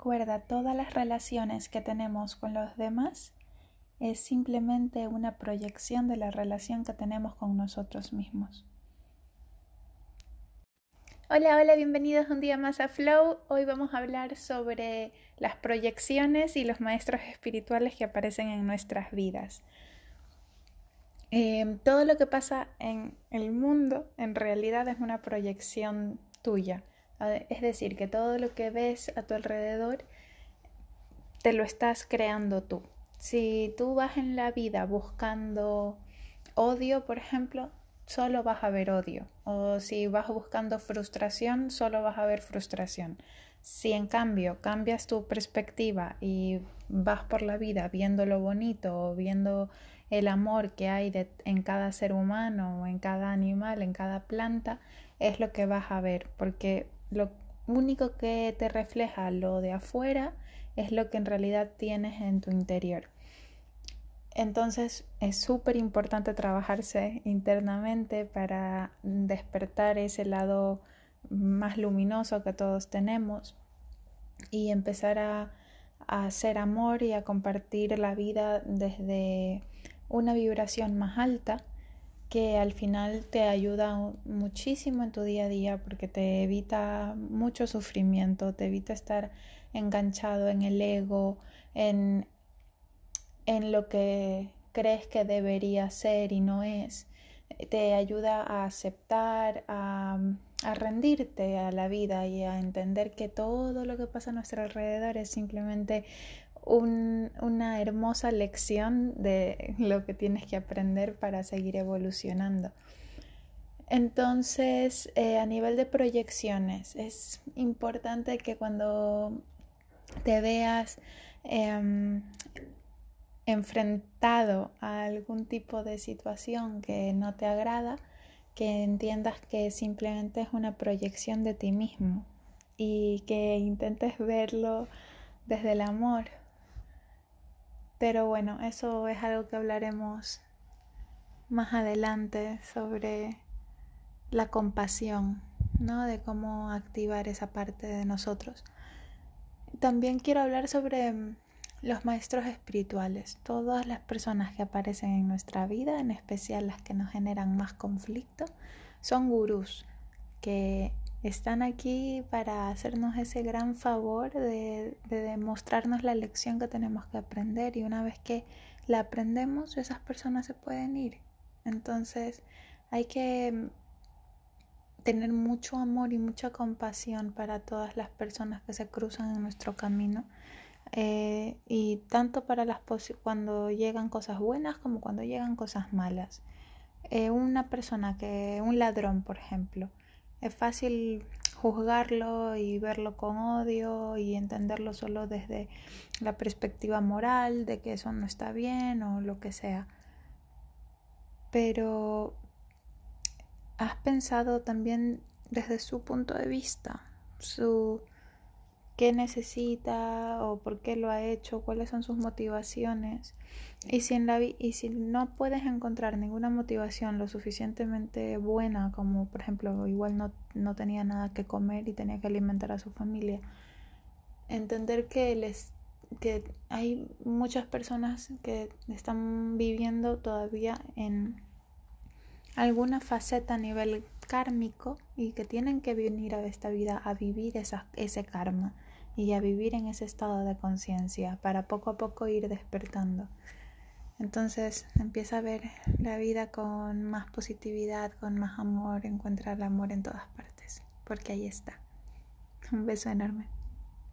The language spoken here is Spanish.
recuerda todas las relaciones que tenemos con los demás es simplemente una proyección de la relación que tenemos con nosotros mismos. Hola, hola, bienvenidos un día más a Flow. Hoy vamos a hablar sobre las proyecciones y los maestros espirituales que aparecen en nuestras vidas. Em, todo lo que pasa en el mundo en realidad es una proyección tuya. Es decir, que todo lo que ves a tu alrededor te lo estás creando tú. Si tú vas en la vida buscando odio, por ejemplo, solo vas a ver odio. O si vas buscando frustración, solo vas a ver frustración. Si en cambio cambias tu perspectiva y vas por la vida viendo lo bonito o viendo el amor que hay en cada ser humano, en cada animal, en cada planta, es lo que vas a ver, porque lo único que te refleja lo de afuera es lo que en realidad tienes en tu interior. Entonces es súper importante trabajarse internamente para despertar ese lado más luminoso que todos tenemos y empezar a, a hacer amor y a compartir la vida desde una vibración más alta que al final te ayuda muchísimo en tu día a día porque te evita mucho sufrimiento, te evita estar enganchado en el ego, en, en lo que crees que debería ser y no es. Te ayuda a aceptar, a, a rendirte a la vida y a entender que todo lo que pasa a nuestro alrededor es simplemente una hermosa lección de lo que tienes que aprender para seguir evolucionando. Entonces, eh, a nivel de proyecciones, es importante que cuando te veas em, enfrentado a algún tipo de situación que no te agrada, que entiendas que simplemente es una proyección de ti mismo y que intentes verlo desde el amor pero bueno, eso es algo que hablaremos más adelante sobre la compasión, ¿no? De cómo activar esa parte de nosotros. También quiero hablar sobre mm, los maestros espirituales, todas las personas que aparecen en nuestra vida, en especial las que nos generan más conflicto, son gurús que están aquí para hacernos ese gran favor de, demostrarnos la lección que tenemos que aprender y una vez que la aprendemos esas personas se pueden ir. Entonces hay que mm, tener mucho amor y mucha compasión para todas las personas que se cruzan en nuestro camino. Eh, y tanto para las cuando llegan cosas buenas como cuando llegan cosas malas. Eh, una persona que, un ladrón, por ejemplo, es fácil juzgarlo y verlo con odio y entenderlo solo desde la perspectiva moral de que eso no está bien o lo que sea. Pero has pensado también desde su punto de vista, su qué necesita o por qué lo ha hecho, cuáles son sus motivaciones. Y si, en la y si no puedes encontrar ninguna motivación lo suficientemente buena, como por ejemplo igual no, no tenía nada que comer y tenía que alimentar a su familia, entender que les que hay muchas personas que están viviendo todavía en alguna faceta a nivel kármico y que tienen que venir a esta vida a vivir esa, ese karma y a vivir en ese estado de conciencia para poco a poco ir despertando. Entonces empieza a ver la vida con más positividad, con más amor, encuentra el amor en todas partes, porque ahí está. Un beso enorme.